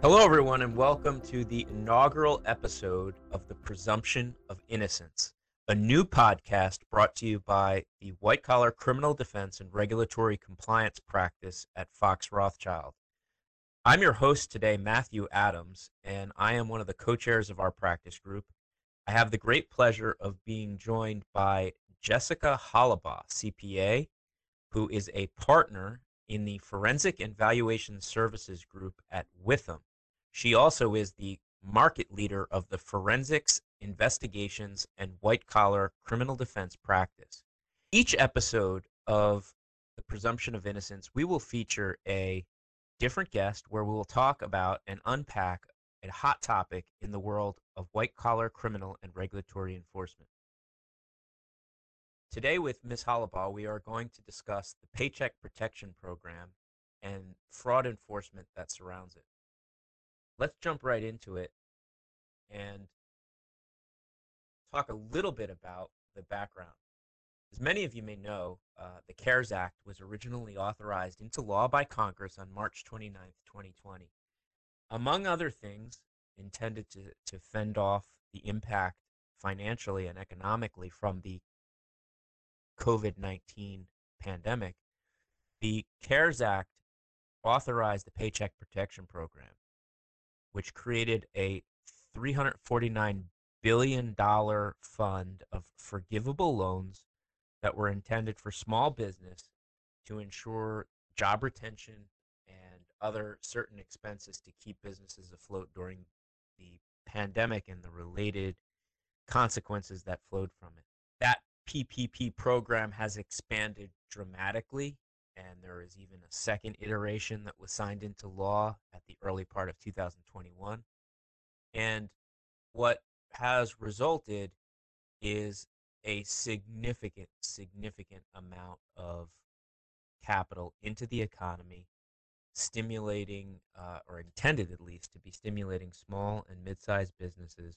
Hello, everyone, and welcome to the inaugural episode of The Presumption of Innocence, a new podcast brought to you by the White Collar Criminal Defense and Regulatory Compliance Practice at Fox Rothschild. I'm your host today, Matthew Adams, and I am one of the co chairs of our practice group. I have the great pleasure of being joined by Jessica Hollabaugh, CPA, who is a partner in the Forensic and Valuation Services Group at Withum. She also is the market leader of the Forensics, Investigations, and White Collar Criminal Defense practice. Each episode of The Presumption of Innocence, we will feature a different guest where we will talk about and unpack a hot topic in the world of white collar criminal and regulatory enforcement. Today, with Ms. Hollabaugh, we are going to discuss the Paycheck Protection Program and fraud enforcement that surrounds it. Let's jump right into it and talk a little bit about the background. As many of you may know, uh, the CARES Act was originally authorized into law by Congress on March 29, 2020. Among other things, intended to, to fend off the impact financially and economically from the COVID 19 pandemic, the CARES Act authorized the Paycheck Protection Program, which created a $349 billion fund of forgivable loans that were intended for small business to ensure job retention and other certain expenses to keep businesses afloat during the pandemic and the related consequences that flowed from it. That PPP program has expanded dramatically, and there is even a second iteration that was signed into law at the early part of 2021. And what has resulted is a significant, significant amount of capital into the economy, stimulating, uh, or intended at least to be stimulating small and mid sized businesses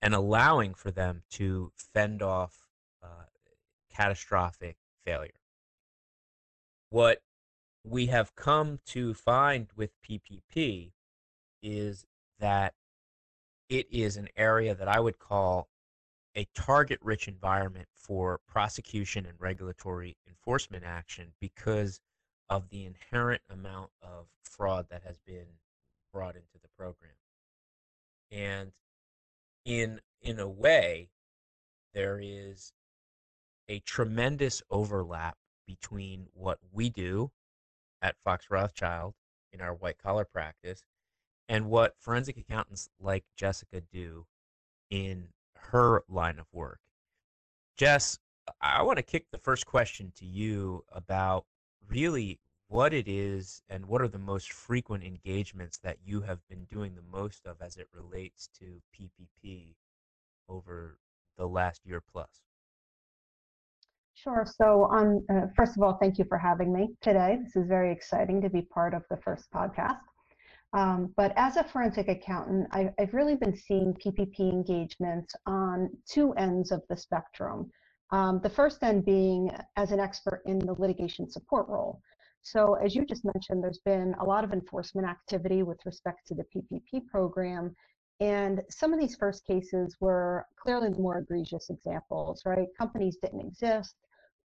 and allowing for them to fend off uh, catastrophic failure. What we have come to find with PPP is that it is an area that I would call a target rich environment for prosecution and regulatory enforcement action because of the inherent amount of fraud that has been brought into the program. And in in a way, there is a tremendous overlap between what we do at Fox Rothschild in our white collar practice and what forensic accountants like Jessica do in her line of work. Jess, I want to kick the first question to you about really what it is and what are the most frequent engagements that you have been doing the most of as it relates to PPP over the last year plus. Sure. So, on uh, first of all, thank you for having me today. This is very exciting to be part of the first podcast. Um, but as a forensic accountant, I, have really been seeing PPP engagements on two ends of the spectrum. Um, the first end being as an expert in the litigation support role. So as you just mentioned, there's been a lot of enforcement activity with respect to the PPP program. And some of these first cases were clearly the more egregious examples, right? Companies didn't exist,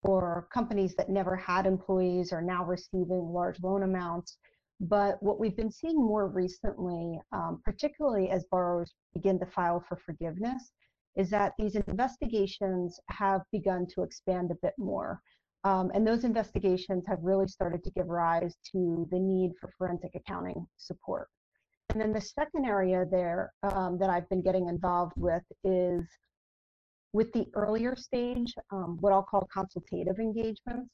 or companies that never had employees are now receiving large loan amounts. But what we've been seeing more recently, um, particularly as borrowers begin to file for forgiveness, is that these investigations have begun to expand a bit more. Um, and those investigations have really started to give rise to the need for forensic accounting support. And then the second area there um, that I've been getting involved with is with the earlier stage, um, what I'll call consultative engagements.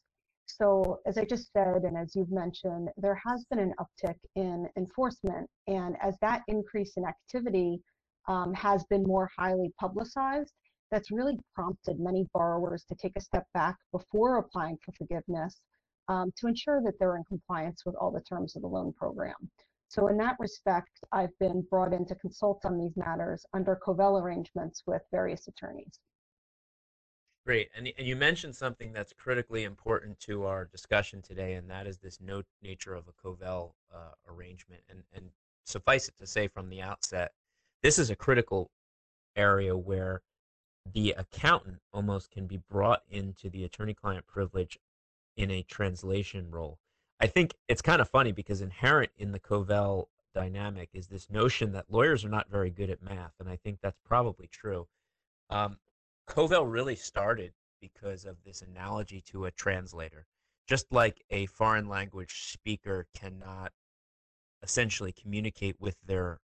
So as I just said, and as you've mentioned, there has been an uptick in enforcement. And as that increase in activity um, has been more highly publicized, that's really prompted many borrowers to take a step back before applying for forgiveness um, to ensure that they're in compliance with all the terms of the loan program. So in that respect, I've been brought in to consult on these matters under Kovel arrangements with various attorneys. Great. And, and you mentioned something that's critically important to our discussion today, and that is this no nature of a Kovel uh, arrangement. And, and suffice it to say from the outset, this is a critical area where the accountant almost can be brought into the attorney-client privilege in a translation role. I think it's kind of funny because inherent in the Kovel dynamic is this notion that lawyers are not very good at math, and I think that's probably true. Um, Kovel really started because of this analogy to a translator. Just like a foreign language speaker cannot essentially communicate with their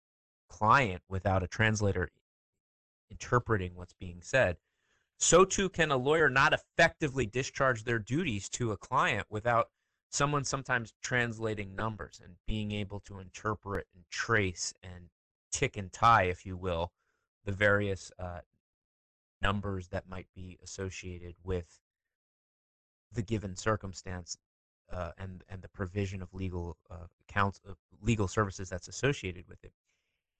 client without a translator interpreting what's being said, so too can a lawyer not effectively discharge their duties to a client without someone sometimes translating numbers and being able to interpret and trace and tick and tie, if you will, the various uh, numbers that might be associated with the given circumstance uh, and and the provision of legal uh, accounts of legal services that's associated with it,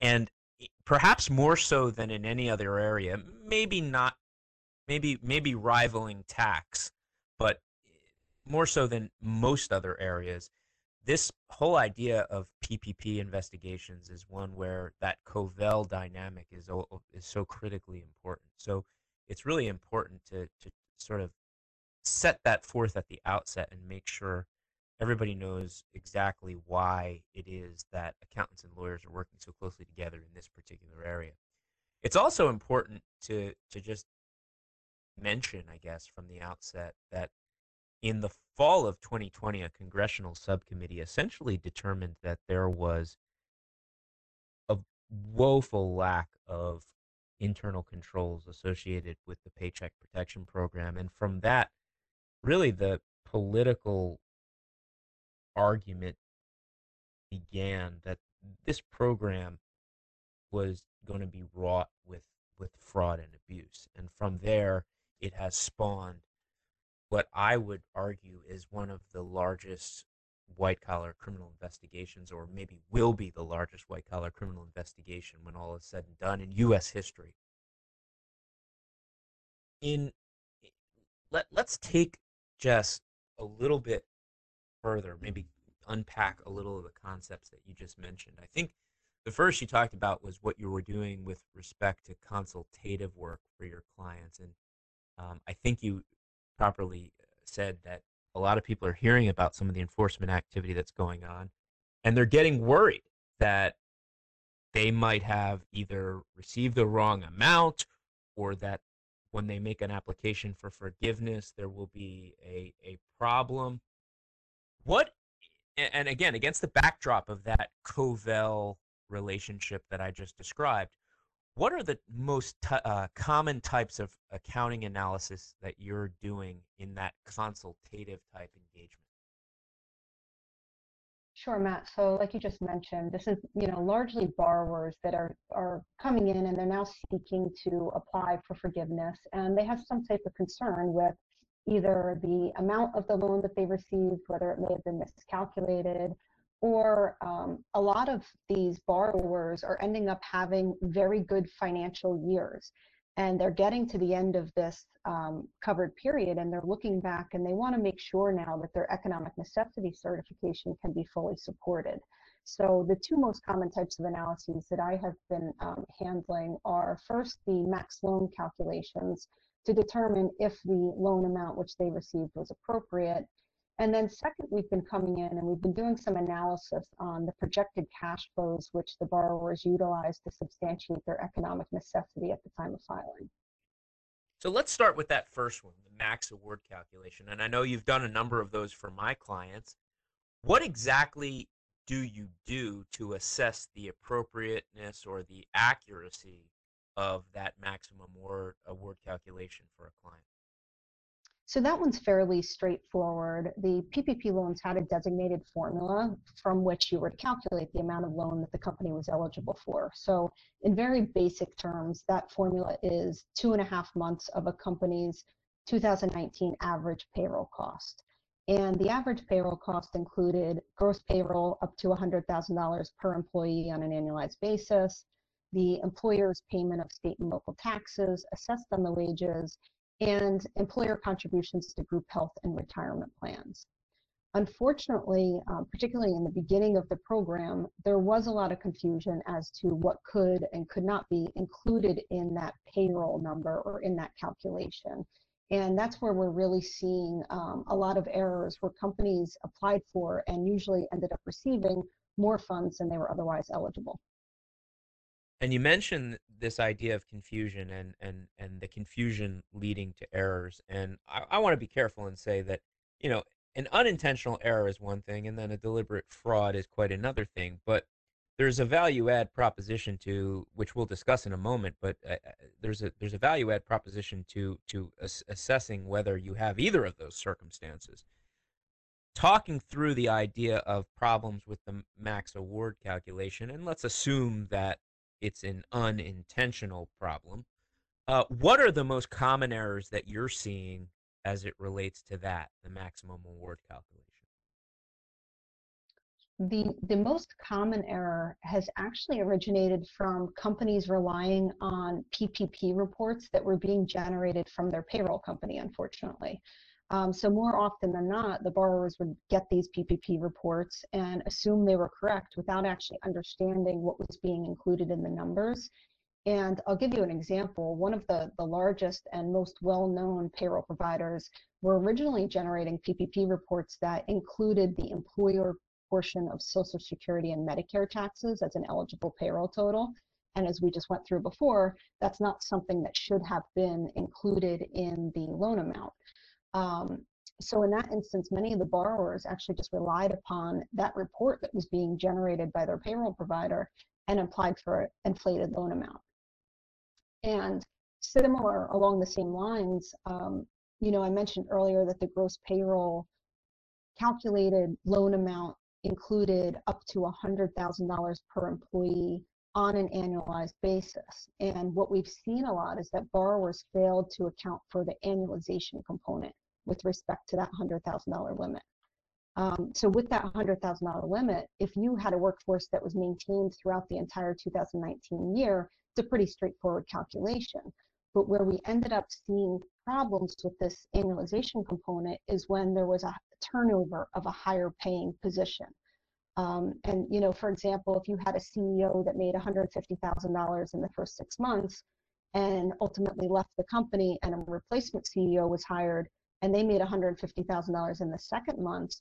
and perhaps more so than in any other area, maybe not, maybe maybe rivaling tax, but more so than most other areas. This whole idea of PPP investigations is one where that Kovel dynamic is is so critically important. So it's really important to to sort of set that forth at the outset and make sure everybody knows exactly why it is that accountants and lawyers are working so closely together in this particular area. It's also important to to just mention, I guess, from the outset that in the fall of 2020, a congressional subcommittee essentially determined that there was a woeful lack of internal controls associated with the Paycheck Protection Program. And from that, really the political argument began that this program was going to be wrought with, with fraud and abuse. And from there, it has spawned what I would argue is one of the largest white collar criminal investigations, or maybe will be the largest white collar criminal investigation when all is said and done in U.S. history. In let let's take Jess a little bit further, maybe unpack a little of the concepts that you just mentioned. I think the first you talked about was what you were doing with respect to consultative work for your clients, and um, I think you properly uh, said that a lot of people are hearing about some of the enforcement activity that's going on, and they're getting worried that they might have either received the wrong amount or that when they make an application for forgiveness, there will be a, a problem. What, and again, against the backdrop of that Kovel relationship that I just described, what are the most t- uh, common types of accounting analysis that you're doing in that consultative type engagement? Sure, Matt. So like you just mentioned, this is, you know, largely borrowers that are, are coming in and they're now seeking to apply for forgiveness and they have some type of concern with either the amount of the loan that they received, whether it may have been miscalculated, or um, a lot of these borrowers are ending up having very good financial years and they're getting to the end of this um, covered period and they're looking back and they want to make sure now that their economic necessity certification can be fully supported. So the two most common types of analyses that I have been um, handling are first the max loan calculations to determine if the loan amount which they received was appropriate and then second, we've been coming in and we've been doing some analysis on the projected cash flows which the borrowers utilize to substantiate their economic necessity at the time of filing. So let's start with that first one, the max award calculation. And I know you've done a number of those for my clients. What exactly do you do to assess the appropriateness or the accuracy of that maximum award, award calculation for a client? So that one's fairly straightforward. The PPP loans had a designated formula from which you would calculate the amount of loan that the company was eligible for. So in very basic terms, that formula is two and a half months of a company's 2019 average payroll cost. And the average payroll cost included gross payroll up to $100,000 per employee on an annualized basis, the employer's payment of state and local taxes assessed on the wages, and employer contributions to group health and retirement plans. Unfortunately, um, particularly in the beginning of the program, there was a lot of confusion as to what could and could not be included in that payroll number or in that calculation. And that's where we're really seeing um, a lot of errors where companies applied for and usually ended up receiving more funds than they were otherwise eligible. And you mentioned this idea of confusion and and and the confusion leading to errors. And I, I want to be careful and say that you know an unintentional error is one thing, and then a deliberate fraud is quite another thing. But there's a value add proposition to which we'll discuss in a moment. But uh, uh there's a there's a value add proposition to to ass- assessing whether you have either of those circumstances. Talking through the idea of problems with the max award calculation, and let's assume that it's an unintentional problem. Uh, what are the most common errors that you're seeing as it relates to that, the maximum award calculation? The, the most common error has actually originated from companies relying on PPP reports that were being generated from their payroll company, unfortunately. Um, so more often than not, the borrowers would get these PPP reports and assume they were correct without actually understanding what was being included in the numbers and I'll give you an example. One of the, the largest and most well-known payroll providers were originally generating PPP reports that included the employer portion of Social Security and Medicare taxes as an eligible payroll total. And as we just went through before, that's not something that should have been included in the loan amount. Um, so in that instance, many of the borrowers actually just relied upon that report that was being generated by their payroll provider and applied for an inflated loan amount. And similar along the same lines, um, you know, I mentioned earlier that the gross payroll calculated loan amount included up to $100,000 per employee on an annualized basis. And what we've seen a lot is that borrowers failed to account for the annualization component with respect to that $100,000 limit. Um, so with that $100,000 limit, if you had a workforce that was maintained throughout the entire 2019 year, it's a pretty straightforward calculation. But where we ended up seeing problems with this annualization component is when there was a turnover of a higher paying position. Um, and you know, for example, if you had a CEO that made $150,000 in the first six months and ultimately left the company and a replacement CEO was hired and they made $150,000 in the second month,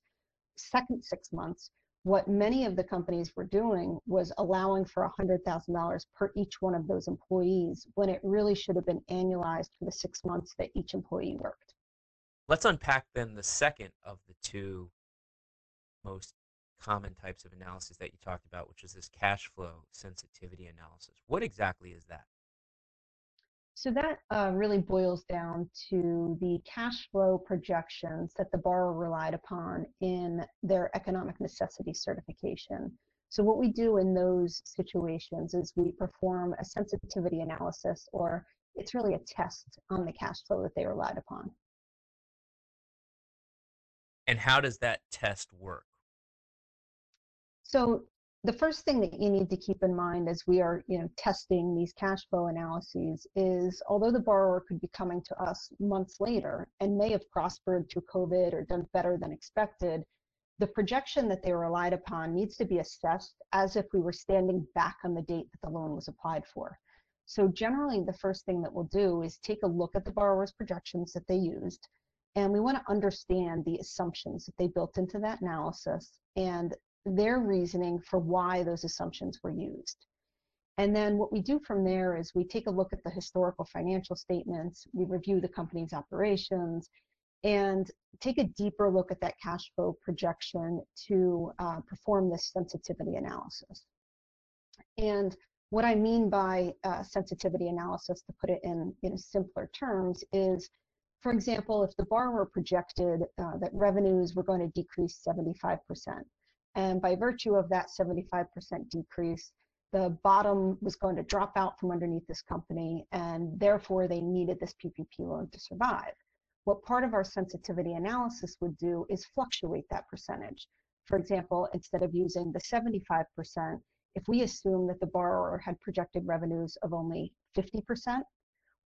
second six months, what many of the companies were doing was allowing for $100,000 per each one of those employees when it really should have been annualized for the six months that each employee worked. Let's unpack then the second of the two most common types of analysis that you talked about, which is this cash flow sensitivity analysis. What exactly is that? So that uh, really boils down to the cash flow projections that the borrower relied upon in their economic necessity certification. So what we do in those situations is we perform a sensitivity analysis, or it's really a test on the cash flow that they relied upon. And how does that test work? So the first thing that you need to keep in mind as we are you know testing these cash flow analyses is although the borrower could be coming to us months later and may have prospered through covid or done better than expected the projection that they relied upon needs to be assessed as if we were standing back on the date that the loan was applied for. So generally the first thing that we'll do is take a look at the borrower's projections that they used and we want to understand the assumptions that they built into that analysis and their reasoning for why those assumptions were used. And then what we do from there is we take a look at the historical financial statements, we review the company's operations, and take a deeper look at that cash flow projection to uh, perform this sensitivity analysis. And what I mean by uh, sensitivity analysis, to put it in, in simpler terms, is for example, if the borrower projected uh, that revenues were going to decrease 75%, and by virtue of that 75% decrease, the bottom was going to drop out from underneath this company, and therefore they needed this PPP loan to survive. What part of our sensitivity analysis would do is fluctuate that percentage. For example, instead of using the 75%, if we assume that the borrower had projected revenues of only 50%,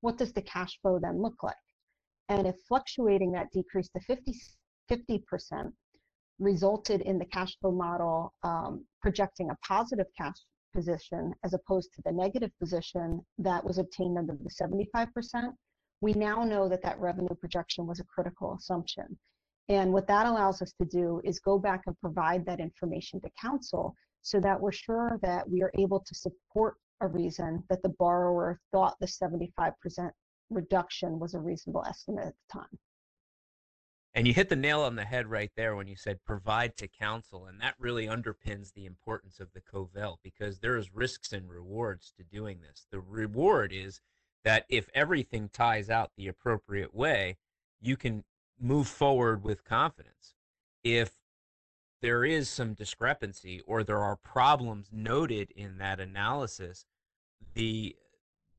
what does the cash flow then look like? And if fluctuating that decrease to 50, 50% resulted in the cash flow model um, projecting a positive cash position as opposed to the negative position that was obtained under the 75%, we now know that that revenue projection was a critical assumption. And what that allows us to do is go back and provide that information to counsel so that we're sure that we are able to support a reason that the borrower thought the 75% reduction was a reasonable estimate at the time. And you hit the nail on the head right there when you said provide to counsel. And that really underpins the importance of the Kovel because there's risks and rewards to doing this. The reward is that if everything ties out the appropriate way, you can move forward with confidence. If there is some discrepancy or there are problems noted in that analysis, the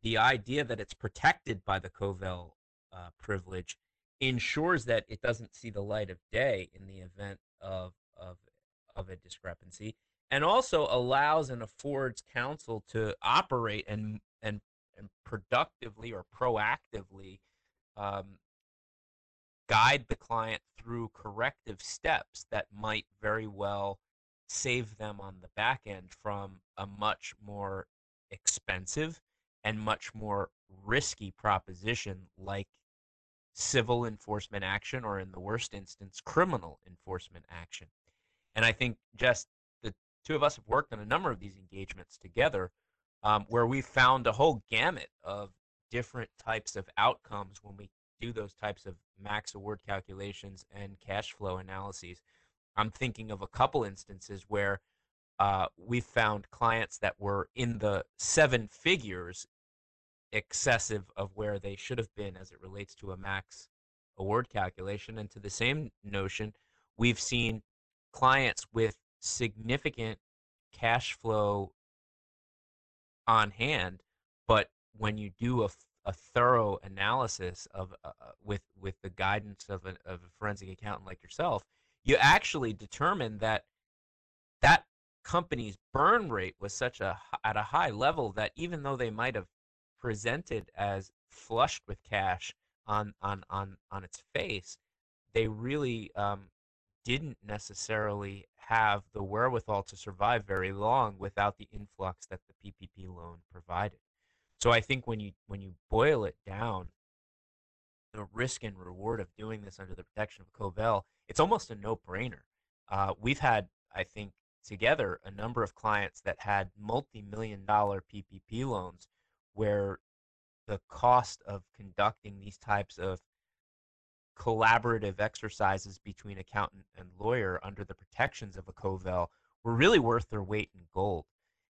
the idea that it's protected by the Kovel uh, privilege ensures that it doesn't see the light of day in the event of of of a discrepancy and also allows and affords counsel to operate and and, and productively or proactively um, guide the client through corrective steps that might very well save them on the back end from a much more expensive and much more risky proposition like civil enforcement action or in the worst instance criminal enforcement action. And i think just the two of us have worked on a number of these engagements together um, where we found a whole gamut of different types of outcomes when we do those types of max award calculations and cash flow analyses. I'm thinking of a couple instances where uh, we found clients that were in the seven figures excessive of where they should have been as it relates to a max award calculation. And to the same notion, we've seen clients with significant cash flow on hand, but when you do a, a thorough analysis of uh, uh, with with the guidance of a, of a forensic accountant like yourself, you actually determine that that company's burn rate was such a at a high level that even though they might have presented as flushed with cash on on on on its face, they really um, didn't necessarily have the wherewithal to survive very long without the influx that the PPP loan provided. So I think when you when you boil it down, the risk and reward of doing this under the protection of Kovel, it's almost a no-brainer. Uh, we've had, I think, together a number of clients that had multi-million dollar PPP loans where the cost of conducting these types of collaborative exercises between accountant and lawyer under the protections of a Kovel were really worth their weight in gold.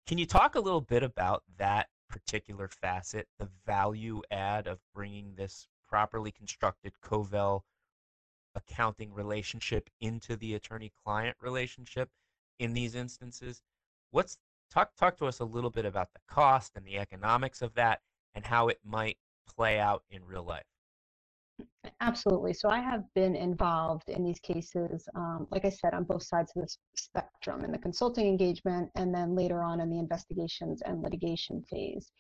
Can you talk a little bit about that particular facet, the value add of bringing this properly constructed Kovel accounting relationship into the attorney client relationship in these instances? What's talk talk to us a little bit about the cost and the economics of that and how it might play out in real life. Absolutely. So I have been involved in these cases, um, like I said, on both sides of the spectrum in the consulting engagement and then later on in the investigations and litigation phase.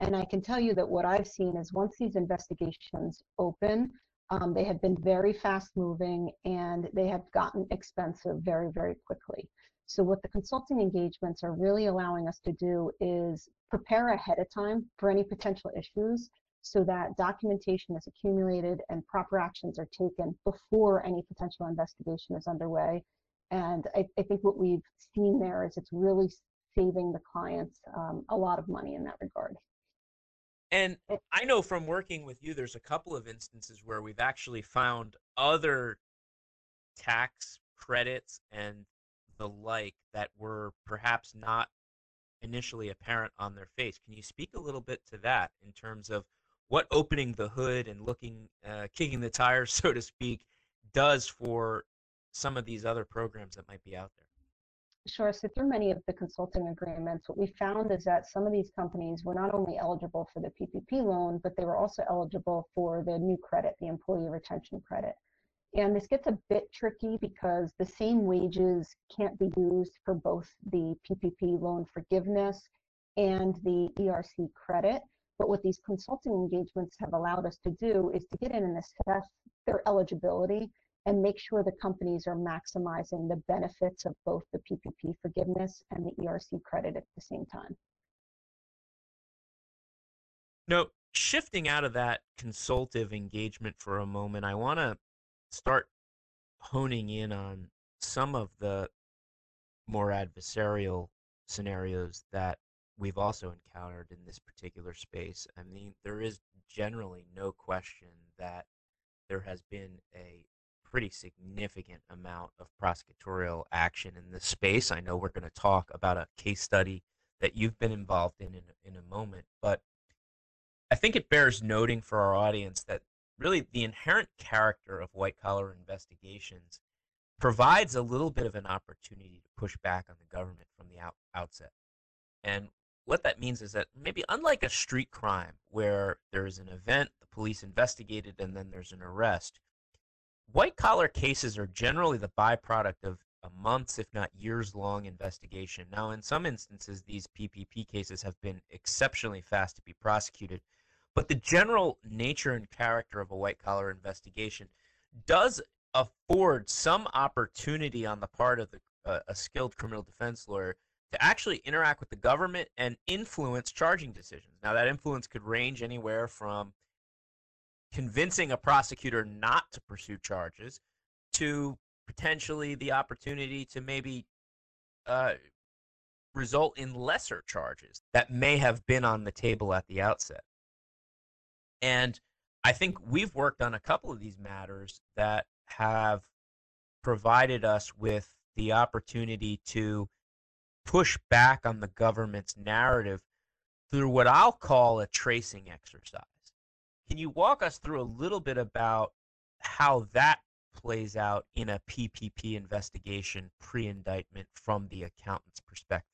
And I can tell you that what I've seen is once these investigations open, um, they have been very fast moving and they have gotten expensive very, very quickly. So what the consulting engagements are really allowing us to do is prepare ahead of time for any potential issues so that documentation is accumulated and proper actions are taken before any potential investigation is underway. And I, I think what we've seen there is it's really saving the clients um, a lot of money in that regard. And I know from working with you, there's a couple of instances where we've actually found other tax credits and the like that were perhaps not initially apparent on their face. Can you speak a little bit to that in terms of what opening the hood and looking, uh, kicking the tires, so to speak, does for some of these other programs that might be out there? Sure. So through many of the consulting agreements, what we found is that some of these companies were not only eligible for the PPP loan, but they were also eligible for the new credit, the employee retention credit. And this gets a bit tricky because the same wages can't be used for both the PPP loan forgiveness and the ERC credit. But what these consulting engagements have allowed us to do is to get in and assess their eligibility and make sure the companies are maximizing the benefits of both the PPP forgiveness and the ERC credit at the same time. No, shifting out of that consultative engagement for a moment, I want to start honing in on some of the more adversarial scenarios that we've also encountered in this particular space. I mean, there is generally no question that there has been a pretty significant amount of prosecutorial action in this space. I know we're going to talk about a case study that you've been involved in in, in a moment, but I think it bears noting for our audience that really the inherent character of white collar investigations provides a little bit of an opportunity to push back on the government from the out, outset. And what that means is that maybe unlike a street crime where there's an event, the police investigated, and then there's an arrest, white collar cases are generally the byproduct of a months, if not years long investigation. Now, in some instances, these PPP cases have been exceptionally fast to be prosecuted, but the general nature and character of a white collar investigation does afford some opportunity on the part of the, uh, a skilled criminal defense lawyer to actually interact with the government and influence charging decisions. Now, that influence could range anywhere from convincing a prosecutor not to pursue charges to potentially the opportunity to maybe uh, result in lesser charges that may have been on the table at the outset. And I think we've worked on a couple of these matters that have provided us with the opportunity to push back on the government's narrative through what I'll call a tracing exercise. Can you walk us through a little bit about how that plays out in a PPP investigation pre indictment from the accountant's perspective?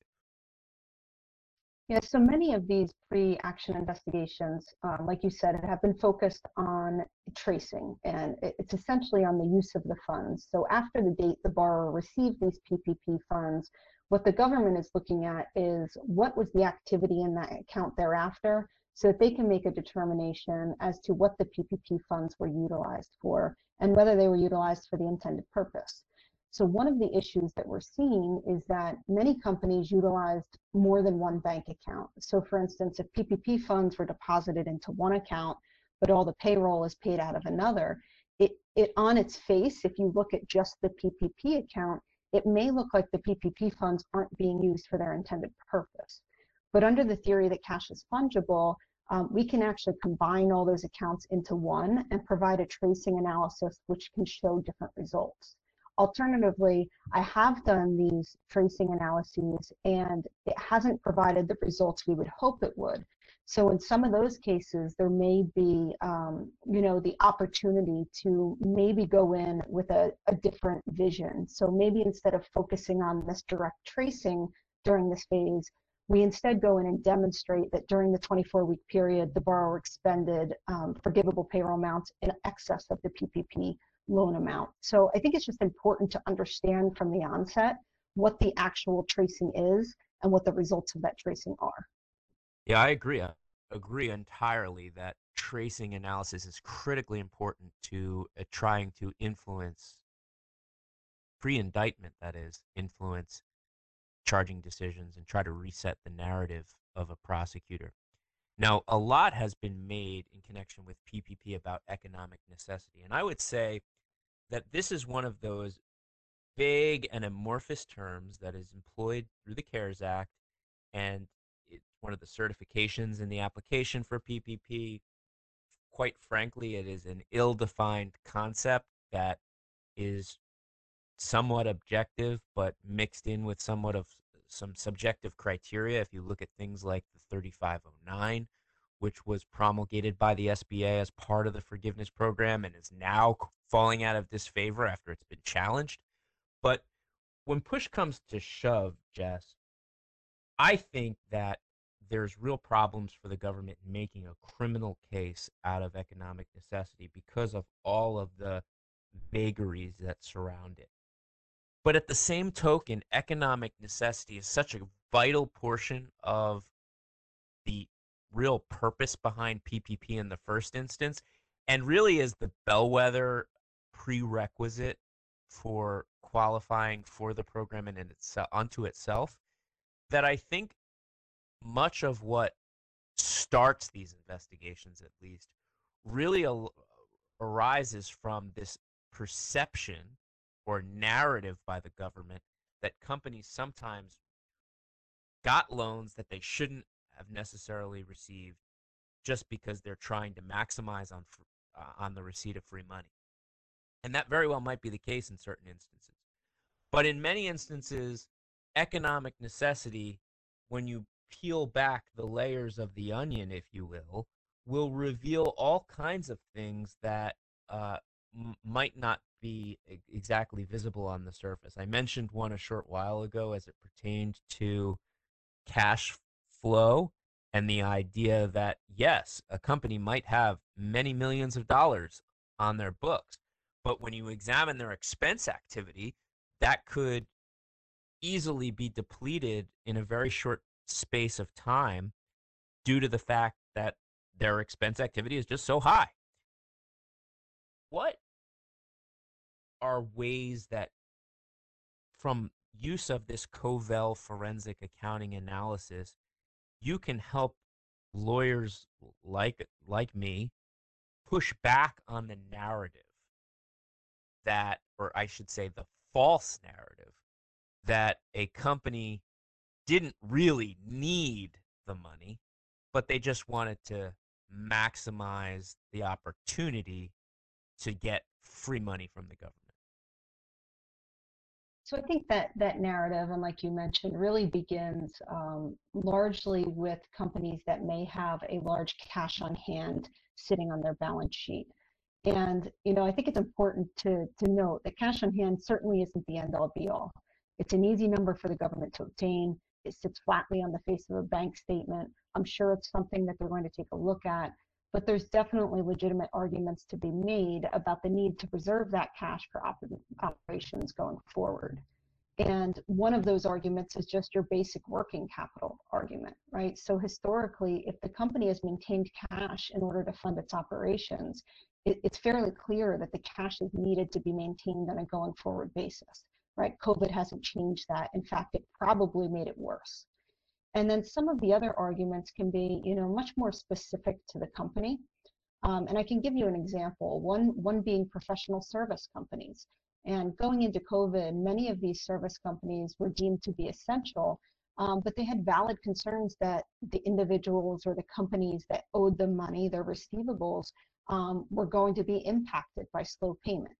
Yeah, so many of these pre-action investigations, um, like you said, have been focused on tracing, and it's essentially on the use of the funds. So after the date the borrower received these PPP funds, what the government is looking at is what was the activity in that account thereafter, so that they can make a determination as to what the PPP funds were utilized for and whether they were utilized for the intended purpose. So one of the issues that we're seeing is that many companies utilized more than one bank account. So for instance, if PPP funds were deposited into one account, but all the payroll is paid out of another, it, it on its face, if you look at just the PPP account, it may look like the PPP funds aren't being used for their intended purpose. But under the theory that cash is fungible, um, we can actually combine all those accounts into one and provide a tracing analysis which can show different results. Alternatively, I have done these tracing analyses and it hasn't provided the results we would hope it would. So in some of those cases, there may be, um, you know, the opportunity to maybe go in with a, a different vision. So maybe instead of focusing on this direct tracing during this phase, we instead go in and demonstrate that during the 24-week period, the borrower expended um, forgivable payroll amounts in excess of the PPP loan amount. So I think it's just important to understand from the onset what the actual tracing is and what the results of that tracing are. Yeah, I agree. I agree entirely that tracing analysis is critically important to uh, trying to influence pre indictment, that is, influence charging decisions and try to reset the narrative of a prosecutor. Now, a lot has been made in connection with PPP about economic necessity. And I would say that this is one of those vague and amorphous terms that is employed through the CARES Act, and it's one of the certifications in the application for PPP. Quite frankly, it is an ill defined concept that is somewhat objective, but mixed in with somewhat of some subjective criteria. If you look at things like the 3509, which was promulgated by the SBA as part of the forgiveness program and is now falling out of disfavor after it's been challenged. But when push comes to shove, Jess, I think that there's real problems for the government making a criminal case out of economic necessity because of all of the vagaries that surround it. But at the same token, economic necessity is such a vital portion of the real purpose behind PPP in the first instance, and really is the bellwether prerequisite for qualifying for the program in itself unto itself that I think much of what starts these investigations at least really al- arises from this perception or narrative by the government that companies sometimes got loans that they shouldn't have necessarily received just because they're trying to maximize on uh, on the receipt of free money. And that very well might be the case in certain instances. But in many instances, economic necessity, when you peel back the layers of the onion, if you will, will reveal all kinds of things that uh, m- might not be exactly visible on the surface. I mentioned one a short while ago as it pertained to cash flow and the idea that, yes, a company might have many millions of dollars on their books, but when you examine their expense activity, that could easily be depleted in a very short space of time due to the fact that their expense activity is just so high. What are ways that, from use of this Kovel forensic accounting analysis, you can help lawyers like like me push back on the narrative that, or I should say, the false narrative that a company didn't really need the money, but they just wanted to maximize the opportunity to get free money from the government. So I think that that narrative, and like you mentioned, really begins um, largely with companies that may have a large cash on hand sitting on their balance sheet. And you know, I think it's important to to note that cash on hand certainly isn't the end all be all. It's an easy number for the government to obtain. It sits flatly on the face of a bank statement. I'm sure it's something that they're going to take a look at, but there's definitely legitimate arguments to be made about the need to preserve that cash for op- operations going forward. And one of those arguments is just your basic working capital argument, right? So historically, if the company has maintained cash in order to fund its operations, it, it's fairly clear that the cash is needed to be maintained on a going forward basis, right? COVID hasn't changed that. In fact, it probably made it worse. And then some of the other arguments can be, you know, much more specific to the company. Um, and I can give you an example. One one being professional service companies. And going into COVID, many of these service companies were deemed to be essential, um, but they had valid concerns that the individuals or the companies that owed them money, their receivables, um, were going to be impacted by slow payment.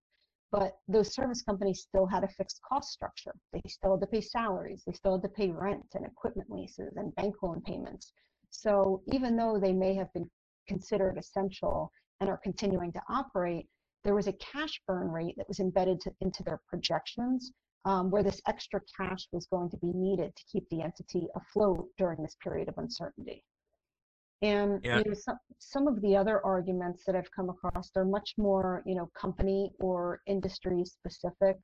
But those service companies still had a fixed cost structure. They still had to pay salaries, they still had to pay rent and equipment leases and bank loan payments. So even though they may have been considered essential and are continuing to operate, there was a cash burn rate that was embedded to, into their projections um, where this extra cash was going to be needed to keep the entity afloat during this period of uncertainty. And yeah. you know, some, some of the other arguments that I've come across are much more, you know, company or industry specific.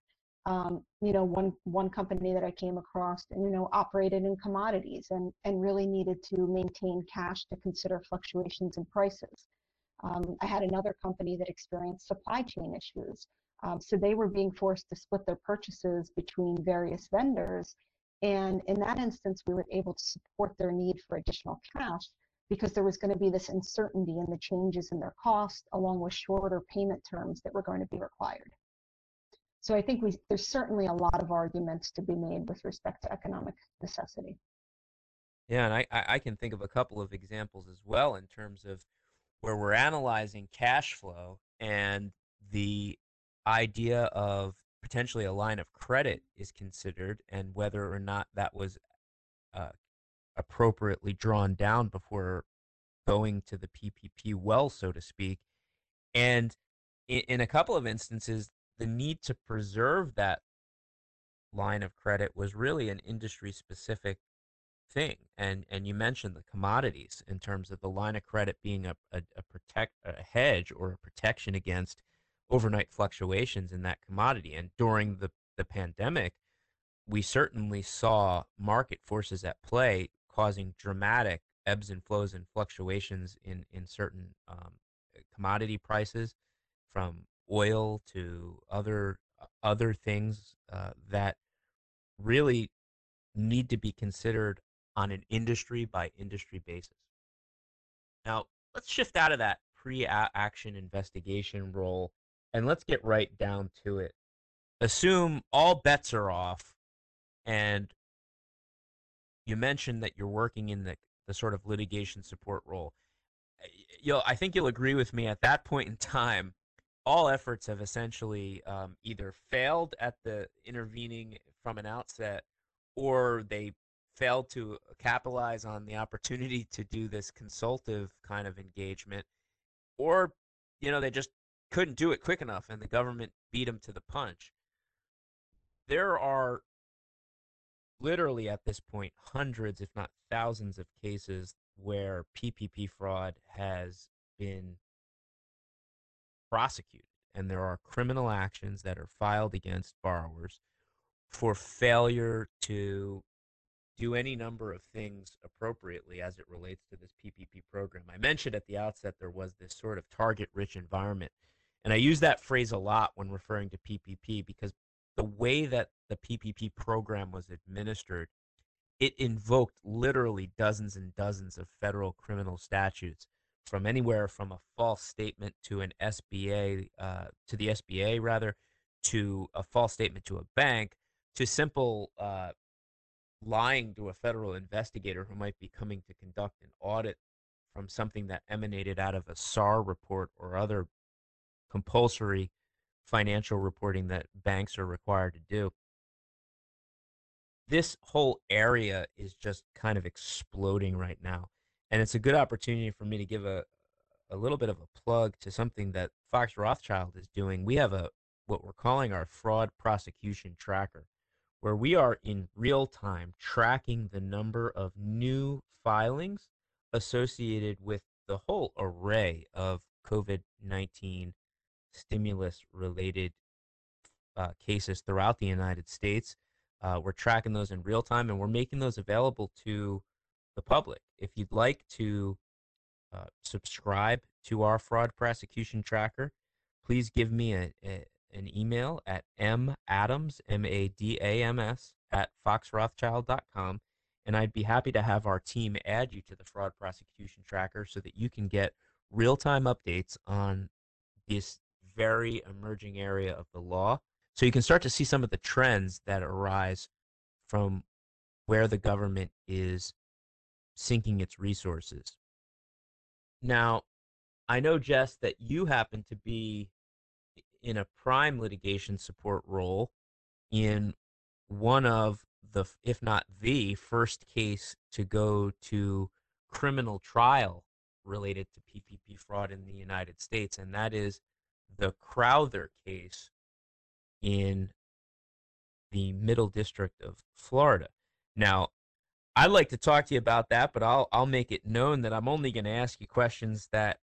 Um, you know, one one company that I came across, you know, operated in commodities and and really needed to maintain cash to consider fluctuations in prices. Um, I had another company that experienced supply chain issues, um, so they were being forced to split their purchases between various vendors. And in that instance, we were able to support their need for additional cash because there was going to be this uncertainty in the changes in their cost along with shorter payment terms that were going to be required. So I think we, there's certainly a lot of arguments to be made with respect to economic necessity. Yeah, and I, I can think of a couple of examples as well in terms of where we're analyzing cash flow and the idea of potentially a line of credit is considered and whether or not that was uh, appropriately drawn down before going to the PPP well, so to speak. And in, in a couple of instances, the need to preserve that line of credit was really an industry specific thing. And and you mentioned the commodities in terms of the line of credit being a, a, a protect a hedge or a protection against overnight fluctuations in that commodity. And during the, the pandemic, we certainly saw market forces at play causing dramatic ebbs and flows and fluctuations in in certain um, commodity prices, from oil to other other things uh, that really need to be considered on an industry by industry basis. Now, let's shift out of that pre-action investigation role and let's get right down to it. Assume all bets are off and you mentioned that you're working in the, the sort of litigation support role. You'll, I think you'll agree with me at that point in time, all efforts have essentially um, either failed at the intervening from an outset or they failed to capitalize on the opportunity to do this consultative kind of engagement or you know they just couldn't do it quick enough and the government beat them to the punch there are literally at this point hundreds if not thousands of cases where ppp fraud has been prosecuted and there are criminal actions that are filed against borrowers for failure to do any number of things appropriately as it relates to this PPP program. I mentioned at the outset there was this sort of target rich environment. And I use that phrase a lot when referring to PPP because the way that the PPP program was administered, it invoked literally dozens and dozens of federal criminal statutes from anywhere from a false statement to an SBA, uh, to the SBA rather, to a false statement to a bank, to simple uh, lying to a federal investigator who might be coming to conduct an audit from something that emanated out of a SAR report or other compulsory financial reporting that banks are required to do. This whole area is just kind of exploding right now. And it's a good opportunity for me to give a, a little bit of a plug to something that Fox Rothschild is doing. We have a what we're calling our fraud prosecution tracker where we are in real time tracking the number of new filings associated with the whole array of COVID 19 stimulus related uh, cases throughout the United States. Uh, we're tracking those in real time and we're making those available to the public. If you'd like to uh, subscribe to our fraud prosecution tracker, please give me a, a, an email at madams, M-A-D-A-M-S, at foxrothschild.com, and I'd be happy to have our team add you to the fraud prosecution tracker so that you can get real-time updates on this very emerging area of the law. So you can start to see some of the trends that arise from where the government is sinking its resources. Now, I know, Jess, that you happen to be in a prime litigation support role in one of the, if not the first case to go to criminal trial related to PPP fraud in the United States, and that is the Crowther case in the Middle District of Florida. Now, I'd like to talk to you about that, but I'll I'll make it known that I'm only going to ask you questions that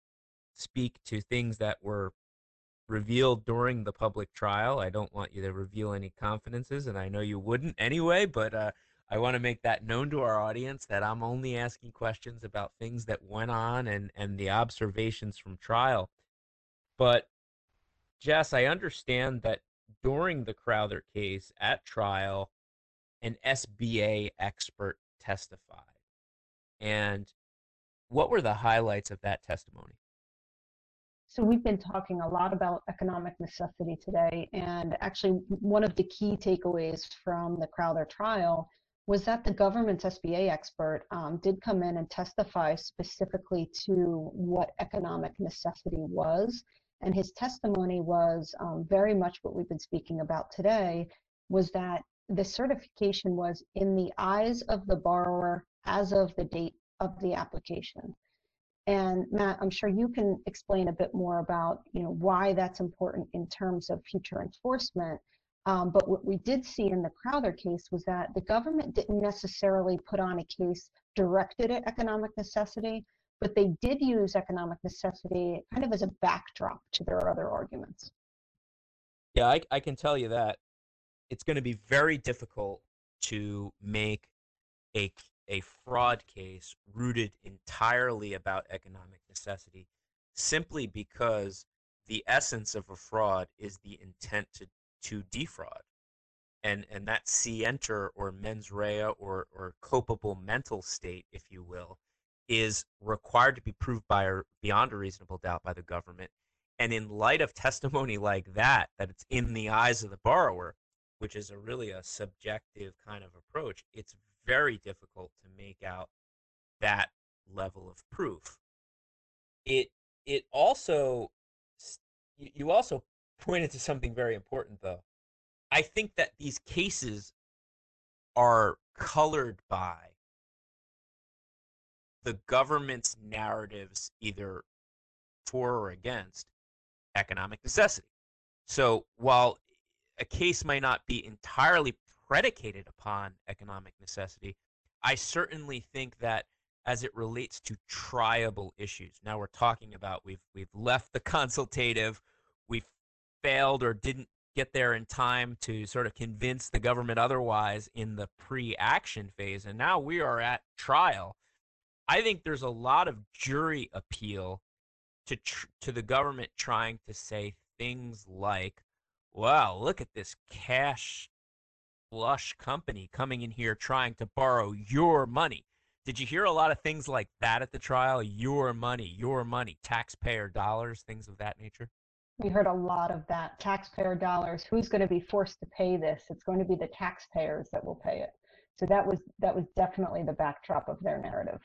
speak to things that were revealed during the public trial. I don't want you to reveal any confidences, and I know you wouldn't anyway, but uh, I want to make that known to our audience that I'm only asking questions about things that went on and, and the observations from trial. But, Jess, I understand that during the Crowther case at trial, an SBA expert testified. And what were the highlights of that testimony? So we've been talking a lot about economic necessity today, and actually one of the key takeaways from the Crowther trial was that the government's SBA expert um, did come in and testify specifically to what economic necessity was, and his testimony was um, very much what we've been speaking about today, was that the certification was in the eyes of the borrower as of the date of the application. And Matt, I'm sure you can explain a bit more about you know why that's important in terms of future enforcement. Um, but what we did see in the Crowther case was that the government didn't necessarily put on a case directed at economic necessity, but they did use economic necessity kind of as a backdrop to their other arguments. Yeah, I, I can tell you that it's going to be very difficult to make a a fraud case rooted entirely about economic necessity simply because the essence of a fraud is the intent to, to defraud. And, and that scienter or mens rea or, or culpable mental state, if you will, is required to be proved by or beyond a reasonable doubt by the government. And in light of testimony like that, that it's in the eyes of the borrower, which is a really a subjective kind of approach, it's very difficult to make out that level of proof. It it also you also pointed to something very important though. I think that these cases are colored by the government's narratives either for or against economic necessity. So while a case might not be entirely predicated upon economic necessity, I certainly think that as it relates to triable issues. Now we're talking about we've we've left the consultative, we've failed or didn't get there in time to sort of convince the government otherwise in the pre-action phase and now we are at trial. I think there's a lot of jury appeal to tr- to the government trying to say things like, "Wow, look at this cash flush company coming in here trying to borrow your money." Did you hear a lot of things like that at the trial? Your money, your money, taxpayer dollars, things of that nature? We heard a lot of that. Taxpayer dollars. Who's going to be forced to pay this? It's going to be the taxpayers that will pay it. So that was that was definitely the backdrop of their narrative.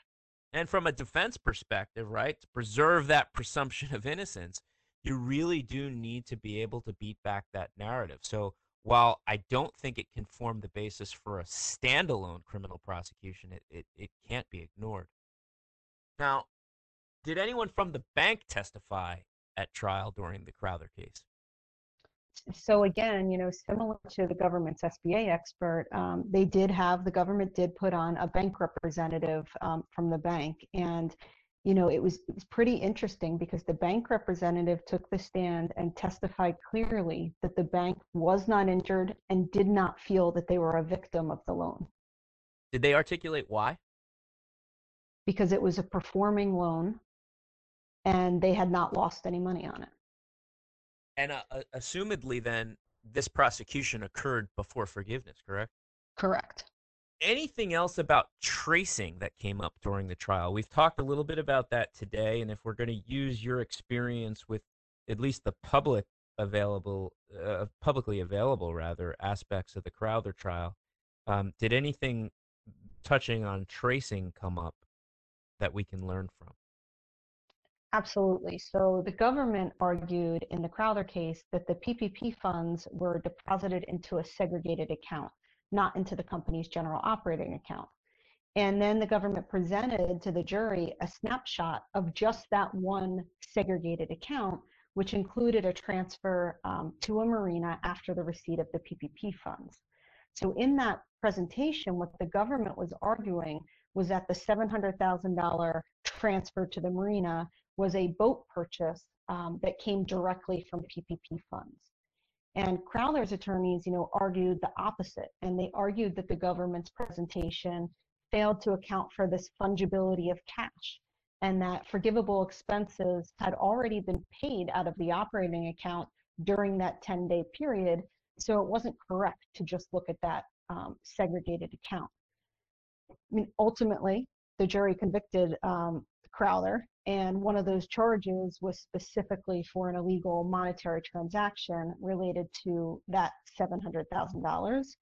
And from a defense perspective, right, to preserve that presumption of innocence, you really do need to be able to beat back that narrative. So while I don't think it can form the basis for a standalone criminal prosecution, it, it, it can't be ignored. Now, did anyone from the bank testify at trial during the Crowther case? So again, you know, similar to the government's SBA expert, um, they did have the government did put on a bank representative um, from the bank, and you know, it was, it was pretty interesting because the bank representative took the stand and testified clearly that the bank was not injured and did not feel that they were a victim of the loan. Did they articulate why? Because it was a performing loan and they had not lost any money on it. And uh, uh assumedly, then, this prosecution occurred before forgiveness, correct? Correct anything else about tracing that came up during the trial? We've talked a little bit about that today, and if we're going to use your experience with at least the public available, uh, publicly available rather aspects of the Crowther trial, um, did anything touching on tracing come up that we can learn from? Absolutely. So the government argued in the Crowther case that the PPP funds were deposited into a segregated account not into the company's general operating account. And then the government presented to the jury a snapshot of just that one segregated account, which included a transfer um, to a marina after the receipt of the PPP funds. So in that presentation, what the government was arguing was that the $700,000 transfer to the marina was a boat purchase um, that came directly from PPP funds. And Crowther's attorneys, you know, argued the opposite, and they argued that the government's presentation failed to account for this fungibility of cash, and that forgivable expenses had already been paid out of the operating account during that 10-day period, so it wasn't correct to just look at that um, segregated account. I mean, ultimately, the jury convicted um, Crowther and one of those charges was specifically for an illegal monetary transaction related to that $700,000.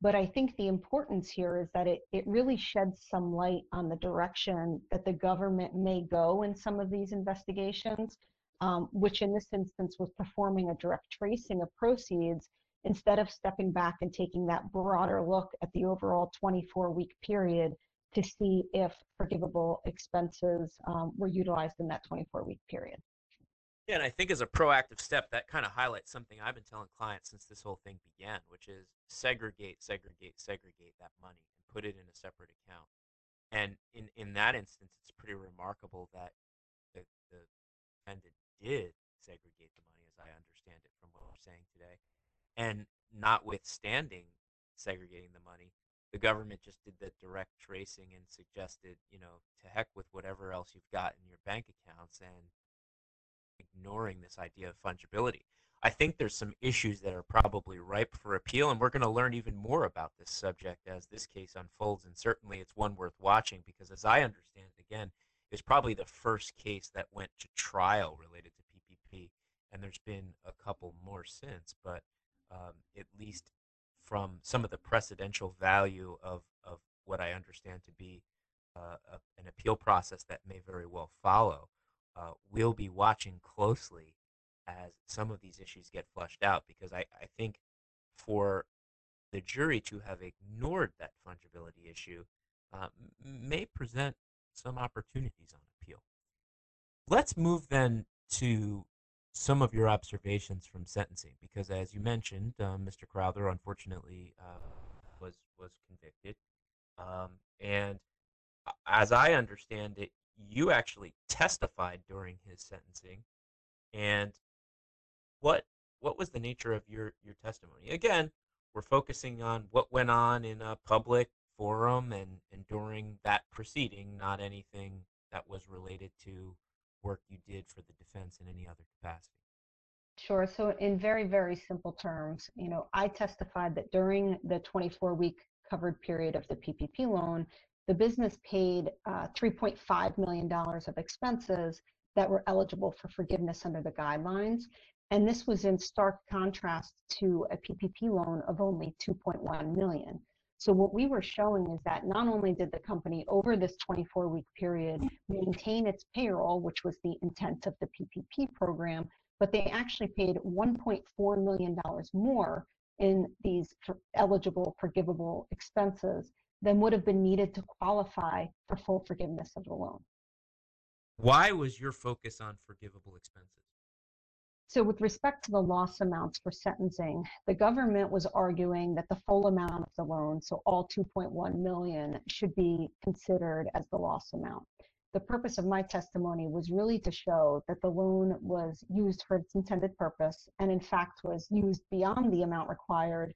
But I think the importance here is that it, it really sheds some light on the direction that the government may go in some of these investigations, um, which in this instance was performing a direct tracing of proceeds instead of stepping back and taking that broader look at the overall 24 week period to see if forgivable expenses um, were utilized in that 24 week period. Yeah, and I think as a proactive step, that kind of highlights something I've been telling clients since this whole thing began, which is segregate, segregate, segregate that money and put it in a separate account. And in, in that instance, it's pretty remarkable that the, the defendant did segregate the money, as I understand it from what we're saying today. And notwithstanding segregating the money, the government just did the direct tracing and suggested, you know, to heck with whatever else you've got in your bank accounts and ignoring this idea of fungibility. I think there's some issues that are probably ripe for appeal, and we're going to learn even more about this subject as this case unfolds. And certainly it's one worth watching because, as I understand it, again, it's probably the first case that went to trial related to PPP, and there's been a couple more since, but um, at least from some of the precedential value of, of what I understand to be uh, a, an appeal process that may very well follow, uh, we'll be watching closely as some of these issues get flushed out because I, I think for the jury to have ignored that fungibility issue uh, may present some opportunities on appeal. Let's move then to some of your observations from sentencing because, as you mentioned, um, Mr. Crowther unfortunately uh, was was convicted, um, and as I understand it, you actually testified during his sentencing, and what what was the nature of your your testimony? Again, we're focusing on what went on in a public forum and and during that proceeding, not anything that was related to work you did for the defense in any other capacity. Sure. So, in very, very simple terms, you know, I testified that during the 24 week covered period of the PPP loan, the business paid uh, $3.5 million of expenses that were eligible for forgiveness under the guidelines. And this was in stark contrast to a PPP loan of only 2.1 million. So what we were showing is that not only did the company over this 24 week period maintain its payroll, which was the intent of the PPP program, but they actually paid $1.4 million more in these eligible forgivable expenses than would have been needed to qualify for full forgiveness of the loan. Why was your focus on forgivable expenses? So, with respect to the loss amounts for sentencing, the government was arguing that the full amount of the loan, so all 2.1 million, should be considered as the loss amount. The purpose of my testimony was really to show that the loan was used for its intended purpose and, in fact, was used beyond the amount required,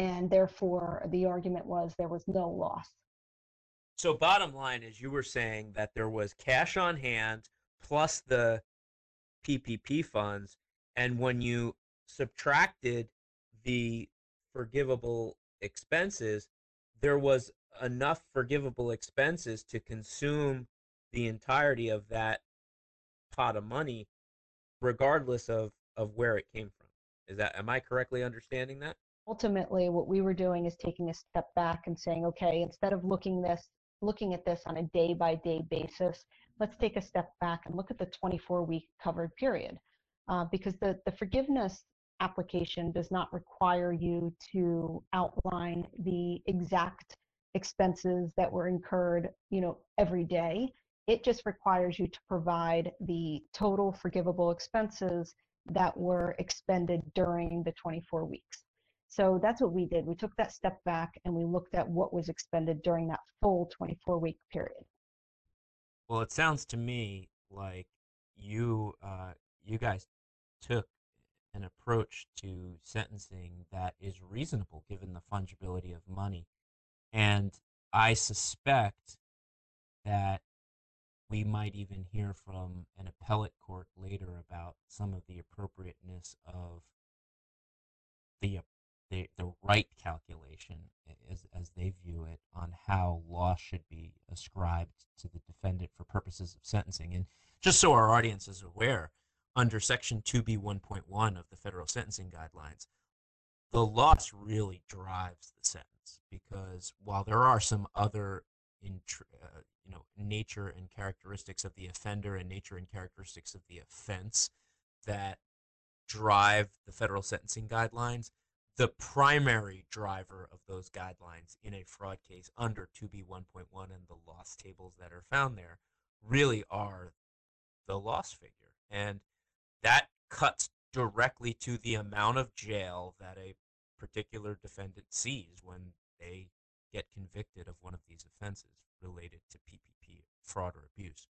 and therefore the argument was there was no loss. So, bottom line is, you were saying that there was cash on hand plus the PPP funds and when you subtracted the forgivable expenses, there was enough forgivable expenses to consume the entirety of that pot of money, regardless of, of where it came from. Is that am I correctly understanding that? Ultimately, what we were doing is taking a step back and saying, okay, instead of looking this looking at this on a day by day basis, let's take a step back and look at the 24 week covered period uh, because the, the forgiveness application does not require you to outline the exact expenses that were incurred you know every day. It just requires you to provide the total forgivable expenses that were expended during the 24 weeks. So that's what we did. We took that step back and we looked at what was expended during that full 24 week period. Well it sounds to me like you uh, you guys took an approach to sentencing that is reasonable given the fungibility of money. And I suspect that we might even hear from an appellate court later about some of the appropriateness of the uh, the, the right calculation as, as they view it on how loss should be ascribed to the defendant for purposes of sentencing. And just so our audience is aware, under Section 2B 1.1 of the federal sentencing guidelines, the loss really drives the sentence because while there are some other in, uh, you know nature and characteristics of the offender and nature and characteristics of the offense that drive the federal sentencing guidelines the primary driver of those guidelines in a fraud case under 2b 1.1 and the loss tables that are found there really are the loss figure. And that cuts directly to the amount of jail that a particular defendant sees when they get convicted of one of these offenses related to PPP fraud or abuse.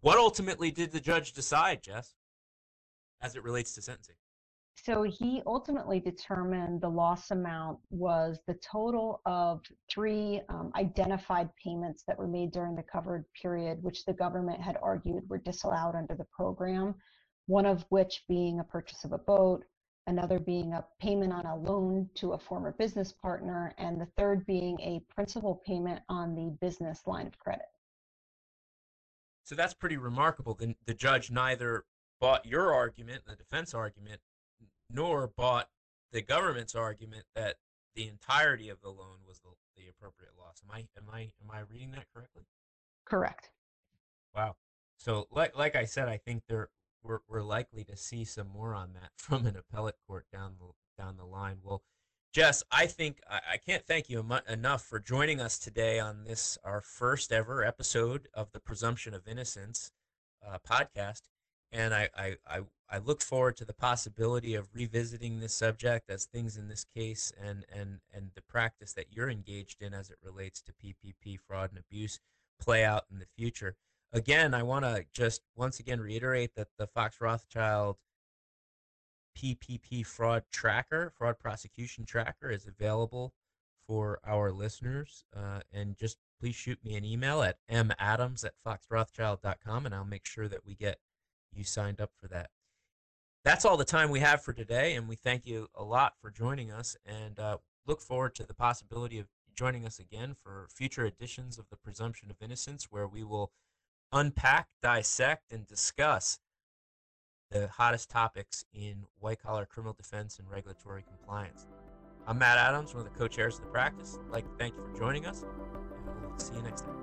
What ultimately did the judge decide, Jess, as it relates to sentencing? So he ultimately determined the loss amount was the total of three um, identified payments that were made during the covered period, which the government had argued were disallowed under the program one of which being a purchase of a boat, another being a payment on a loan to a former business partner, and the third being a principal payment on the business line of credit. So that's pretty remarkable. The, the judge neither bought your argument, the defense argument, nor bought the government's argument that the entirety of the loan was the, the appropriate loss. Am I am I am I reading that correctly? Correct. Wow. So like like I said, I think there we're, we're likely to see some more on that from an appellate court down the down the line. Well, Jess, I think I, I can't thank you enough for joining us today on this our first ever episode of the Presumption of Innocence uh, podcast, and I, I I I look forward to the possibility of revisiting this subject as things in this case and and and the practice that you're engaged in as it relates to PPP fraud and abuse play out in the future again, I want to just once again reiterate that the Fox Rothschild PPP fraud tracker, fraud prosecution tracker, is available for our listeners. Uh, and just please shoot me an email at madams at foxrothschild.com and I'll make sure that we get you signed up for that. That's all the time we have for today, and we thank you a lot for joining us and uh, look forward to the possibility of joining us again for future editions of the Presumption of Innocence, where we will unpack, dissect, and discuss the hottest topics in white collar criminal defense and regulatory compliance. I'm Matt Adams, one of the co chairs of the practice. I'd like to thank you for joining us, and we'll see you next time.